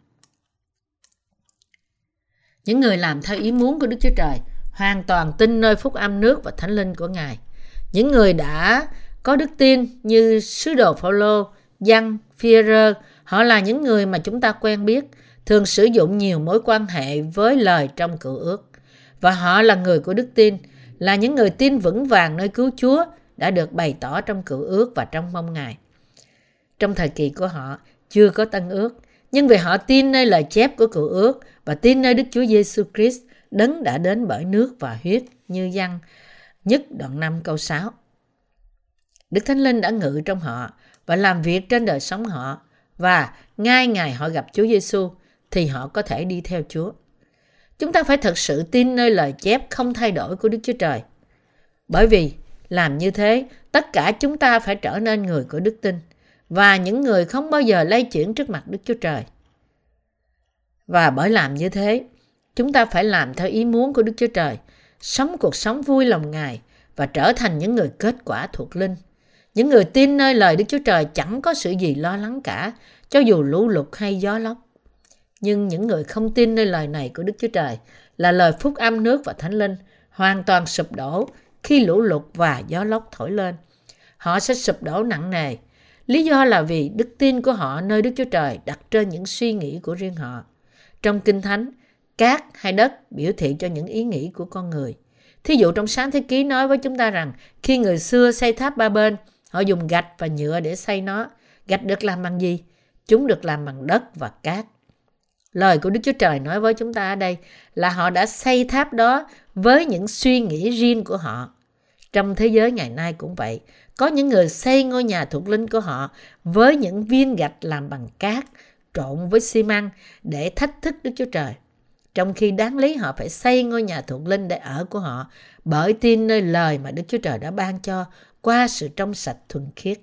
Những người làm theo ý muốn của Đức Chúa Trời hoàn toàn tin nơi phúc âm nước và thánh linh của Ngài. Những người đã có đức tin như sứ đồ Phaolô, Giăng, Phi-rơ, họ là những người mà chúng ta quen biết, thường sử dụng nhiều mối quan hệ với lời trong cựu ước. Và họ là người của đức tin, là những người tin vững vàng nơi cứu Chúa đã được bày tỏ trong cựu ước và trong mong Ngài. Trong thời kỳ của họ, chưa có tân ước, Nhưng vì họ tin nơi lời chép của cựu ước và tin nơi Đức Chúa Giêsu Christ đấng đã đến bởi nước và huyết như văn nhất đoạn 5 câu 6. Đức Thánh Linh đã ngự trong họ và làm việc trên đời sống họ và ngay ngày họ gặp Chúa Giêsu thì họ có thể đi theo Chúa. Chúng ta phải thật sự tin nơi lời chép không thay đổi của Đức Chúa Trời. Bởi vì làm như thế, tất cả chúng ta phải trở nên người của đức tin và những người không bao giờ lay chuyển trước mặt Đức Chúa Trời. Và bởi làm như thế, chúng ta phải làm theo ý muốn của Đức Chúa Trời, sống cuộc sống vui lòng Ngài và trở thành những người kết quả thuộc linh. Những người tin nơi lời Đức Chúa Trời chẳng có sự gì lo lắng cả, cho dù lũ lụt hay gió lốc. Nhưng những người không tin nơi lời này của Đức Chúa Trời là lời phúc âm nước và thánh linh, hoàn toàn sụp đổ khi lũ lụt và gió lốc thổi lên. Họ sẽ sụp đổ nặng nề. Lý do là vì đức tin của họ nơi Đức Chúa Trời đặt trên những suy nghĩ của riêng họ. Trong Kinh Thánh, cát hay đất biểu thị cho những ý nghĩ của con người. Thí dụ trong sáng thế ký nói với chúng ta rằng khi người xưa xây tháp ba bên, họ dùng gạch và nhựa để xây nó. Gạch được làm bằng gì? Chúng được làm bằng đất và cát. Lời của Đức Chúa Trời nói với chúng ta ở đây là họ đã xây tháp đó với những suy nghĩ riêng của họ. Trong thế giới ngày nay cũng vậy, có những người xây ngôi nhà thuộc linh của họ với những viên gạch làm bằng cát, trộn với xi măng để thách thức Đức Chúa Trời. Trong khi đáng lý họ phải xây ngôi nhà thuộc linh để ở của họ bởi tin nơi lời mà Đức Chúa Trời đã ban cho qua sự trong sạch thuần khiết.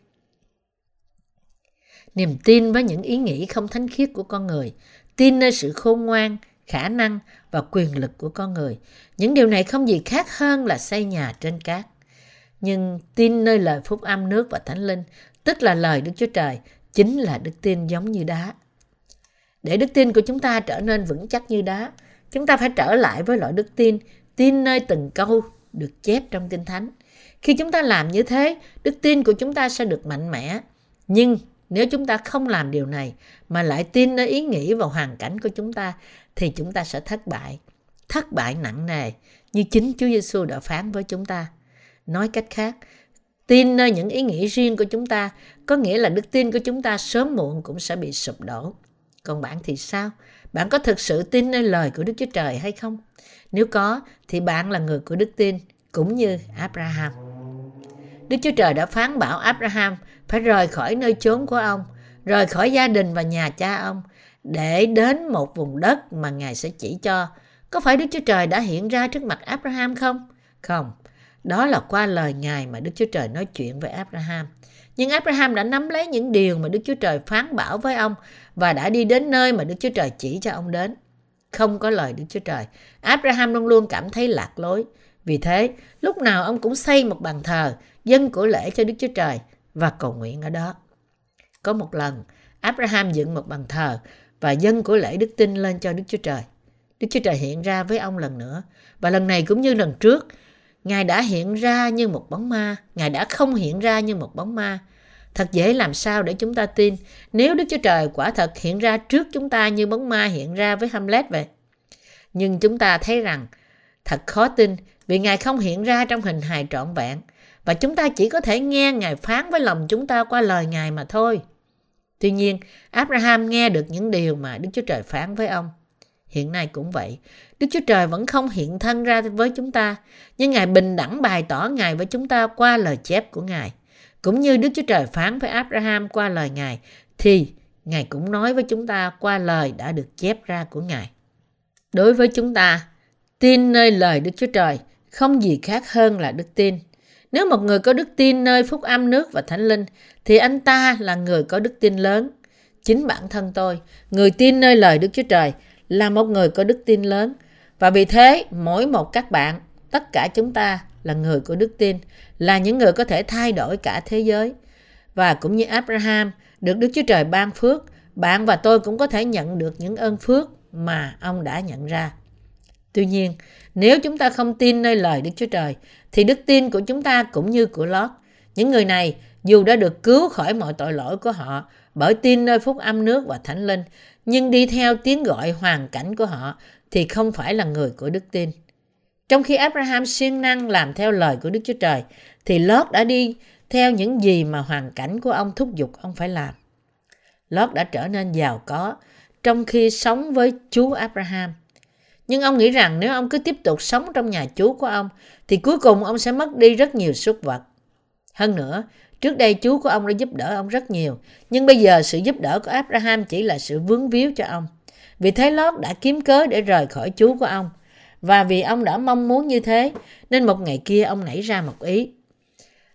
Niềm tin với những ý nghĩ không thánh khiết của con người tin nơi sự khôn ngoan, khả năng và quyền lực của con người. Những điều này không gì khác hơn là xây nhà trên cát. Nhưng tin nơi lời phúc âm nước và thánh linh, tức là lời Đức Chúa Trời, chính là đức tin giống như đá. Để đức tin của chúng ta trở nên vững chắc như đá, chúng ta phải trở lại với loại đức tin, tin nơi từng câu được chép trong Kinh Thánh. Khi chúng ta làm như thế, đức tin của chúng ta sẽ được mạnh mẽ. Nhưng nếu chúng ta không làm điều này mà lại tin nơi ý nghĩ và hoàn cảnh của chúng ta thì chúng ta sẽ thất bại. Thất bại nặng nề như chính Chúa Giêsu đã phán với chúng ta. Nói cách khác, tin nơi những ý nghĩ riêng của chúng ta có nghĩa là đức tin của chúng ta sớm muộn cũng sẽ bị sụp đổ. Còn bạn thì sao? Bạn có thực sự tin nơi lời của Đức Chúa Trời hay không? Nếu có, thì bạn là người của đức tin, cũng như Abraham. Đức Chúa Trời đã phán bảo Abraham phải rời khỏi nơi chốn của ông, rời khỏi gia đình và nhà cha ông, để đến một vùng đất mà Ngài sẽ chỉ cho. Có phải Đức Chúa Trời đã hiện ra trước mặt Abraham không? Không, đó là qua lời Ngài mà Đức Chúa Trời nói chuyện với Abraham. Nhưng Abraham đã nắm lấy những điều mà Đức Chúa Trời phán bảo với ông và đã đi đến nơi mà Đức Chúa Trời chỉ cho ông đến. Không có lời Đức Chúa Trời, Abraham luôn luôn cảm thấy lạc lối. Vì thế, lúc nào ông cũng xây một bàn thờ, dân của lễ cho Đức Chúa Trời và cầu nguyện ở đó. Có một lần, Abraham dựng một bàn thờ và dân của lễ đức tin lên cho Đức Chúa Trời. Đức Chúa Trời hiện ra với ông lần nữa. Và lần này cũng như lần trước, Ngài đã hiện ra như một bóng ma. Ngài đã không hiện ra như một bóng ma. Thật dễ làm sao để chúng ta tin nếu Đức Chúa Trời quả thật hiện ra trước chúng ta như bóng ma hiện ra với Hamlet vậy. Nhưng chúng ta thấy rằng thật khó tin vì Ngài không hiện ra trong hình hài trọn vẹn và chúng ta chỉ có thể nghe Ngài phán với lòng chúng ta qua lời Ngài mà thôi. Tuy nhiên, Abraham nghe được những điều mà Đức Chúa Trời phán với ông. Hiện nay cũng vậy, Đức Chúa Trời vẫn không hiện thân ra với chúng ta, nhưng Ngài bình đẳng bày tỏ Ngài với chúng ta qua lời chép của Ngài. Cũng như Đức Chúa Trời phán với Abraham qua lời Ngài, thì Ngài cũng nói với chúng ta qua lời đã được chép ra của Ngài. Đối với chúng ta, tin nơi lời Đức Chúa Trời không gì khác hơn là đức tin. Nếu một người có đức tin nơi phúc âm nước và thánh linh, thì anh ta là người có đức tin lớn. Chính bản thân tôi, người tin nơi lời Đức Chúa Trời, là một người có đức tin lớn. Và vì thế, mỗi một các bạn, tất cả chúng ta là người có đức tin, là những người có thể thay đổi cả thế giới. Và cũng như Abraham, được Đức Chúa Trời ban phước, bạn và tôi cũng có thể nhận được những ơn phước mà ông đã nhận ra. Tuy nhiên, nếu chúng ta không tin nơi lời Đức Chúa Trời, thì đức tin của chúng ta cũng như của Lót. Những người này, dù đã được cứu khỏi mọi tội lỗi của họ bởi tin nơi phúc âm nước và thánh linh, nhưng đi theo tiếng gọi hoàn cảnh của họ thì không phải là người của đức tin. Trong khi Abraham siêng năng làm theo lời của Đức Chúa Trời, thì Lót đã đi theo những gì mà hoàn cảnh của ông thúc giục ông phải làm. Lót đã trở nên giàu có, trong khi sống với chú Abraham. Nhưng ông nghĩ rằng nếu ông cứ tiếp tục sống trong nhà chú của ông, thì cuối cùng ông sẽ mất đi rất nhiều súc vật. Hơn nữa, trước đây chú của ông đã giúp đỡ ông rất nhiều, nhưng bây giờ sự giúp đỡ của Abraham chỉ là sự vướng víu cho ông. Vì thế Lót đã kiếm cớ để rời khỏi chú của ông. Và vì ông đã mong muốn như thế, nên một ngày kia ông nảy ra một ý.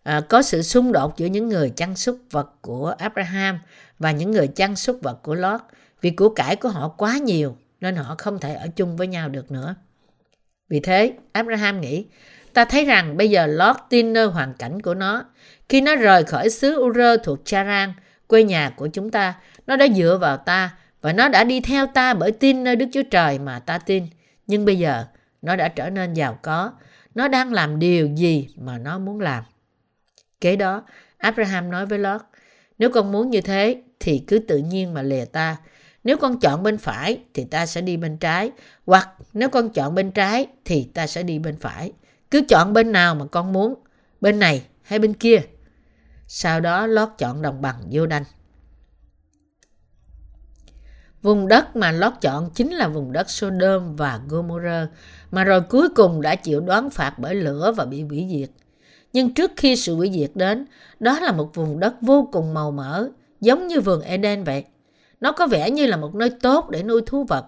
À, có sự xung đột giữa những người chăn súc vật của Abraham và những người chăn súc vật của Lót vì của cải của họ quá nhiều nên họ không thể ở chung với nhau được nữa. Vì thế, Abraham nghĩ, ta thấy rằng bây giờ Lot tin nơi hoàn cảnh của nó. Khi nó rời khỏi xứ Ur thuộc Charan, quê nhà của chúng ta, nó đã dựa vào ta và nó đã đi theo ta bởi tin nơi Đức Chúa Trời mà ta tin. Nhưng bây giờ, nó đã trở nên giàu có. Nó đang làm điều gì mà nó muốn làm. Kế đó, Abraham nói với Lot nếu con muốn như thế thì cứ tự nhiên mà lìa ta. Nếu con chọn bên phải thì ta sẽ đi bên trái. Hoặc nếu con chọn bên trái thì ta sẽ đi bên phải. Cứ chọn bên nào mà con muốn. Bên này hay bên kia. Sau đó Lót chọn đồng bằng vô đanh. Vùng đất mà Lót chọn chính là vùng đất Sodom và Gomorrah, mà rồi cuối cùng đã chịu đoán phạt bởi lửa và bị hủy diệt. Nhưng trước khi sự hủy diệt đến, đó là một vùng đất vô cùng màu mỡ, giống như vườn Eden vậy. Nó có vẻ như là một nơi tốt để nuôi thú vật.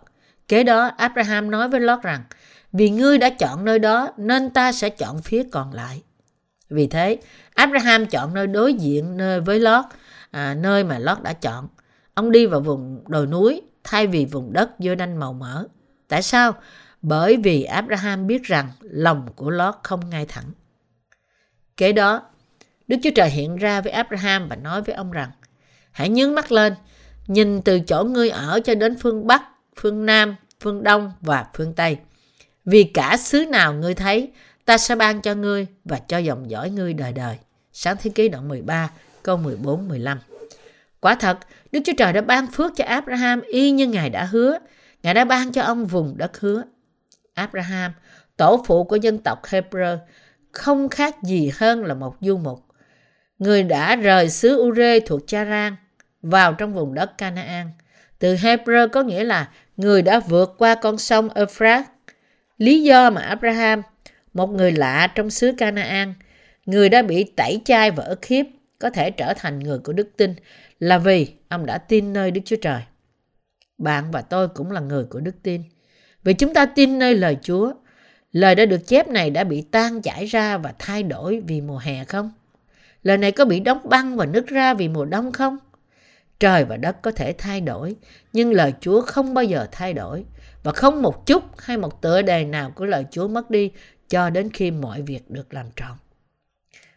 Kế đó, Abraham nói với Lot rằng, vì ngươi đã chọn nơi đó nên ta sẽ chọn phía còn lại. Vì thế, Abraham chọn nơi đối diện nơi với Lot, à, nơi mà Lot đã chọn. Ông đi vào vùng đồi núi thay vì vùng đất dơ đanh màu mỡ. Tại sao? Bởi vì Abraham biết rằng lòng của Lot không ngay thẳng. Kế đó, Đức Chúa Trời hiện ra với Abraham và nói với ông rằng Hãy nhướng mắt lên, nhìn từ chỗ ngươi ở cho đến phương Bắc, phương Nam, phương Đông và phương Tây. Vì cả xứ nào ngươi thấy, ta sẽ ban cho ngươi và cho dòng dõi ngươi đời đời. Sáng thế ký đoạn 13, câu 14-15. Quả thật, Đức Chúa Trời đã ban phước cho Abraham y như Ngài đã hứa. Ngài đã ban cho ông vùng đất hứa. Abraham, tổ phụ của dân tộc Hebrew, không khác gì hơn là một du mục. Người đã rời xứ Ure thuộc Charan vào trong vùng đất Canaan. Từ Hebrew có nghĩa là người đã vượt qua con sông Euphrates. Lý do mà Abraham, một người lạ trong xứ Canaan, người đã bị tẩy chay và ức hiếp, có thể trở thành người của đức tin là vì ông đã tin nơi Đức Chúa Trời. Bạn và tôi cũng là người của đức tin. Vì chúng ta tin nơi lời Chúa, lời đã được chép này đã bị tan chảy ra và thay đổi vì mùa hè không? Lời này có bị đóng băng và nứt ra vì mùa đông không? Trời và đất có thể thay đổi, nhưng lời Chúa không bao giờ thay đổi. Và không một chút hay một tựa đề nào của lời Chúa mất đi cho đến khi mọi việc được làm trọn.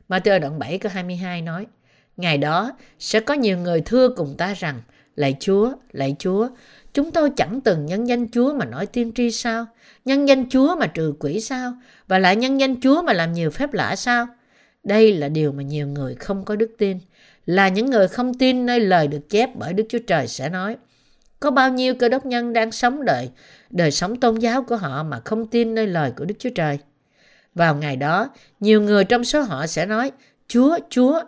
Matthew đoạn 7 câu 22 nói, Ngày đó sẽ có nhiều người thưa cùng ta rằng, Lạy Chúa, lạy Chúa, chúng tôi chẳng từng nhân danh Chúa mà nói tiên tri sao? Nhân danh Chúa mà trừ quỷ sao? Và lại nhân danh Chúa mà làm nhiều phép lạ sao? Đây là điều mà nhiều người không có đức tin. Là những người không tin nơi lời được chép bởi Đức Chúa Trời sẽ nói. Có bao nhiêu cơ đốc nhân đang sống đời, đời sống tôn giáo của họ mà không tin nơi lời của Đức Chúa Trời. Vào ngày đó, nhiều người trong số họ sẽ nói, Chúa, Chúa,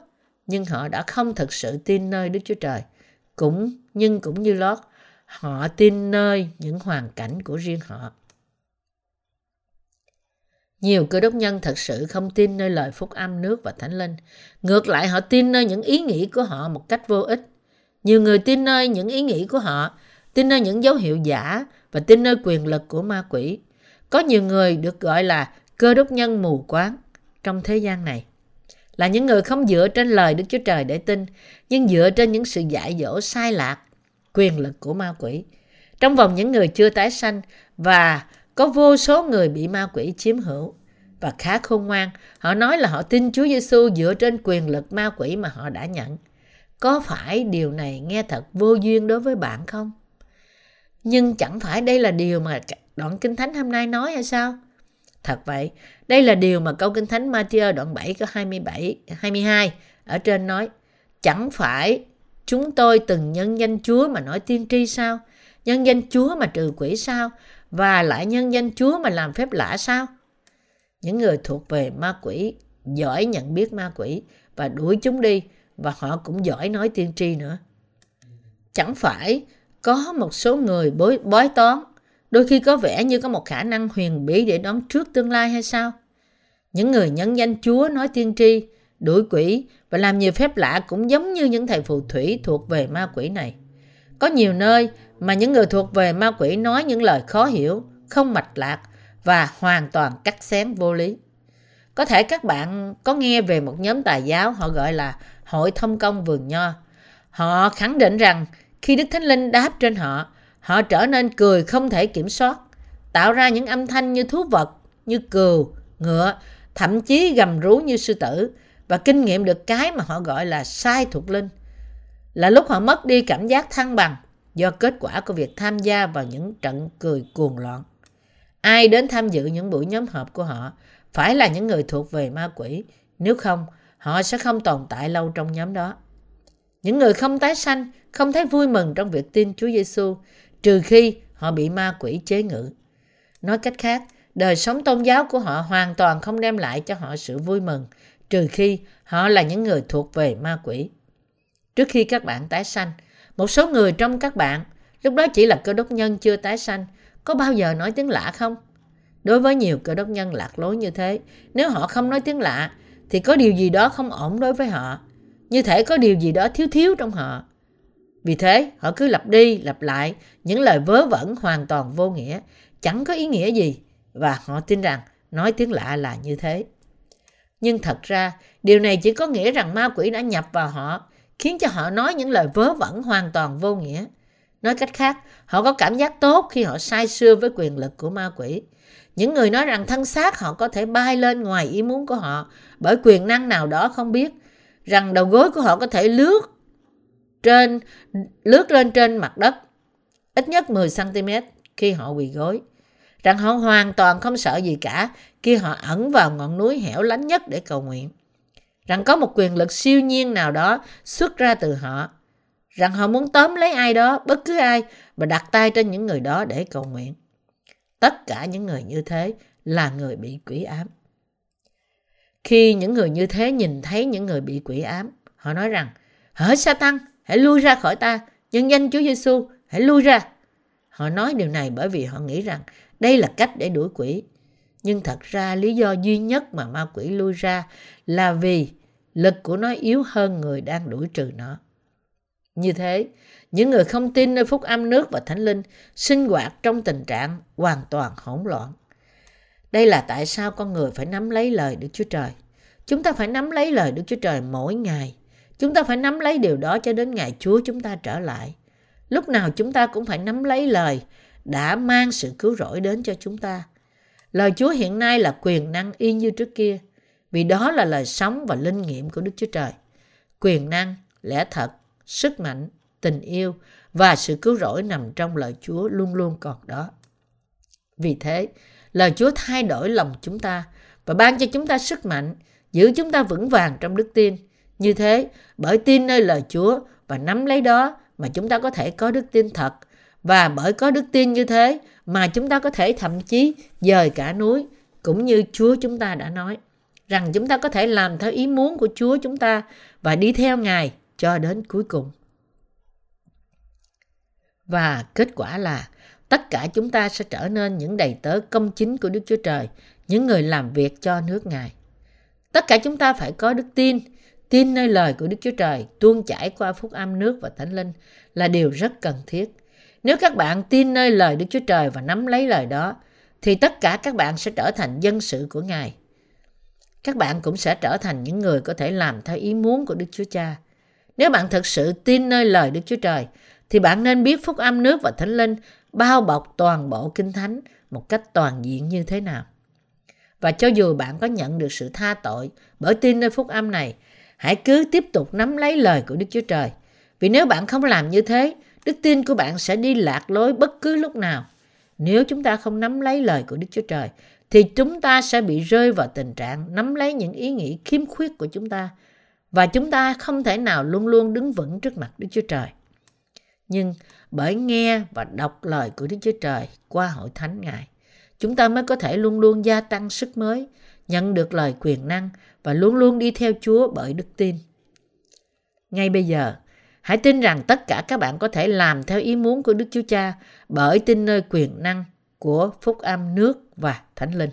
nhưng họ đã không thực sự tin nơi Đức Chúa Trời. Cũng nhưng cũng như Lót, họ tin nơi những hoàn cảnh của riêng họ. Nhiều cơ đốc nhân thật sự không tin nơi lời phúc âm nước và thánh linh. Ngược lại họ tin nơi những ý nghĩ của họ một cách vô ích. Nhiều người tin nơi những ý nghĩ của họ, tin nơi những dấu hiệu giả và tin nơi quyền lực của ma quỷ. Có nhiều người được gọi là cơ đốc nhân mù quáng trong thế gian này. Là những người không dựa trên lời Đức Chúa Trời để tin, nhưng dựa trên những sự dạy dỗ sai lạc, quyền lực của ma quỷ. Trong vòng những người chưa tái sanh và có vô số người bị ma quỷ chiếm hữu và khá khôn ngoan. Họ nói là họ tin Chúa Giêsu dựa trên quyền lực ma quỷ mà họ đã nhận. Có phải điều này nghe thật vô duyên đối với bạn không? Nhưng chẳng phải đây là điều mà đoạn Kinh Thánh hôm nay nói hay sao? Thật vậy, đây là điều mà câu Kinh Thánh Matthew đoạn 7 có 27, 22 ở trên nói. Chẳng phải chúng tôi từng nhân danh Chúa mà nói tiên tri sao? Nhân danh Chúa mà trừ quỷ sao? Và lại nhân danh Chúa mà làm phép lạ sao? Những người thuộc về ma quỷ giỏi nhận biết ma quỷ và đuổi chúng đi và họ cũng giỏi nói tiên tri nữa. Chẳng phải có một số người bối, bói toán, đôi khi có vẻ như có một khả năng huyền bí để đoán trước tương lai hay sao? Những người nhân danh Chúa nói tiên tri, đuổi quỷ và làm nhiều phép lạ cũng giống như những thầy phù thủy thuộc về ma quỷ này. Có nhiều nơi mà những người thuộc về ma quỷ nói những lời khó hiểu, không mạch lạc và hoàn toàn cắt xén vô lý. Có thể các bạn có nghe về một nhóm tài giáo họ gọi là Hội Thông Công Vườn Nho. Họ khẳng định rằng khi Đức Thánh Linh đáp trên họ, họ trở nên cười không thể kiểm soát, tạo ra những âm thanh như thú vật, như cừu, ngựa, thậm chí gầm rú như sư tử và kinh nghiệm được cái mà họ gọi là sai thuộc linh. Là lúc họ mất đi cảm giác thăng bằng do kết quả của việc tham gia vào những trận cười cuồng loạn. Ai đến tham dự những buổi nhóm họp của họ phải là những người thuộc về ma quỷ, nếu không họ sẽ không tồn tại lâu trong nhóm đó. Những người không tái sanh không thấy vui mừng trong việc tin Chúa Giêsu trừ khi họ bị ma quỷ chế ngự. Nói cách khác, đời sống tôn giáo của họ hoàn toàn không đem lại cho họ sự vui mừng trừ khi họ là những người thuộc về ma quỷ. Trước khi các bạn tái sanh, một số người trong các bạn, lúc đó chỉ là cơ đốc nhân chưa tái sanh, có bao giờ nói tiếng lạ không? Đối với nhiều cơ đốc nhân lạc lối như thế, nếu họ không nói tiếng lạ, thì có điều gì đó không ổn đối với họ. Như thể có điều gì đó thiếu thiếu trong họ. Vì thế, họ cứ lặp đi, lặp lại những lời vớ vẩn hoàn toàn vô nghĩa, chẳng có ý nghĩa gì. Và họ tin rằng nói tiếng lạ là như thế. Nhưng thật ra, điều này chỉ có nghĩa rằng ma quỷ đã nhập vào họ, khiến cho họ nói những lời vớ vẩn hoàn toàn vô nghĩa. Nói cách khác, họ có cảm giác tốt khi họ sai xưa với quyền lực của ma quỷ. Những người nói rằng thân xác họ có thể bay lên ngoài ý muốn của họ bởi quyền năng nào đó không biết, rằng đầu gối của họ có thể lướt trên lướt lên trên mặt đất ít nhất 10 cm khi họ quỳ gối. Rằng họ hoàn toàn không sợ gì cả khi họ ẩn vào ngọn núi hẻo lánh nhất để cầu nguyện. Rằng có một quyền lực siêu nhiên nào đó xuất ra từ họ. Rằng họ muốn tóm lấy ai đó, bất cứ ai, và đặt tay trên những người đó để cầu nguyện. Tất cả những người như thế là người bị quỷ ám. Khi những người như thế nhìn thấy những người bị quỷ ám, họ nói rằng, hỡi Satan, hãy lui ra khỏi ta, nhân danh Chúa Giêsu, hãy lui ra. Họ nói điều này bởi vì họ nghĩ rằng đây là cách để đuổi quỷ. Nhưng thật ra lý do duy nhất mà ma quỷ lui ra là vì lực của nó yếu hơn người đang đuổi trừ nó. Như thế, những người không tin nơi phúc âm nước và thánh linh sinh hoạt trong tình trạng hoàn toàn hỗn loạn. Đây là tại sao con người phải nắm lấy lời Đức Chúa Trời. Chúng ta phải nắm lấy lời Đức Chúa Trời mỗi ngày. Chúng ta phải nắm lấy điều đó cho đến ngày Chúa chúng ta trở lại. Lúc nào chúng ta cũng phải nắm lấy lời đã mang sự cứu rỗi đến cho chúng ta. Lời Chúa hiện nay là quyền năng y như trước kia, vì đó là lời sống và linh nghiệm của Đức Chúa Trời. Quyền năng, lẽ thật, sức mạnh, tình yêu và sự cứu rỗi nằm trong lời Chúa luôn luôn còn đó. Vì thế, lời Chúa thay đổi lòng chúng ta và ban cho chúng ta sức mạnh, giữ chúng ta vững vàng trong đức tin. Như thế, bởi tin nơi lời Chúa và nắm lấy đó mà chúng ta có thể có đức tin thật và bởi có đức tin như thế mà chúng ta có thể thậm chí dời cả núi cũng như Chúa chúng ta đã nói rằng chúng ta có thể làm theo ý muốn của Chúa chúng ta và đi theo Ngài cho đến cuối cùng. Và kết quả là tất cả chúng ta sẽ trở nên những đầy tớ công chính của Đức Chúa Trời, những người làm việc cho nước Ngài. Tất cả chúng ta phải có đức tin, tin nơi lời của Đức Chúa Trời tuôn chảy qua phúc âm nước và thánh linh là điều rất cần thiết. Nếu các bạn tin nơi lời Đức Chúa Trời và nắm lấy lời đó, thì tất cả các bạn sẽ trở thành dân sự của Ngài. Các bạn cũng sẽ trở thành những người có thể làm theo ý muốn của Đức Chúa Cha. Nếu bạn thực sự tin nơi lời Đức Chúa Trời, thì bạn nên biết phúc âm nước và thánh linh bao bọc toàn bộ kinh thánh một cách toàn diện như thế nào. Và cho dù bạn có nhận được sự tha tội bởi tin nơi phúc âm này, hãy cứ tiếp tục nắm lấy lời của Đức Chúa Trời. Vì nếu bạn không làm như thế, đức tin của bạn sẽ đi lạc lối bất cứ lúc nào. Nếu chúng ta không nắm lấy lời của Đức Chúa Trời, thì chúng ta sẽ bị rơi vào tình trạng nắm lấy những ý nghĩ khiếm khuyết của chúng ta và chúng ta không thể nào luôn luôn đứng vững trước mặt Đức Chúa Trời. Nhưng bởi nghe và đọc lời của Đức Chúa Trời qua hội thánh Ngài, chúng ta mới có thể luôn luôn gia tăng sức mới, nhận được lời quyền năng và luôn luôn đi theo Chúa bởi đức tin. Ngay bây giờ, Hãy tin rằng tất cả các bạn có thể làm theo ý muốn của Đức Chúa Cha bởi tin nơi quyền năng của phúc âm nước và thánh linh.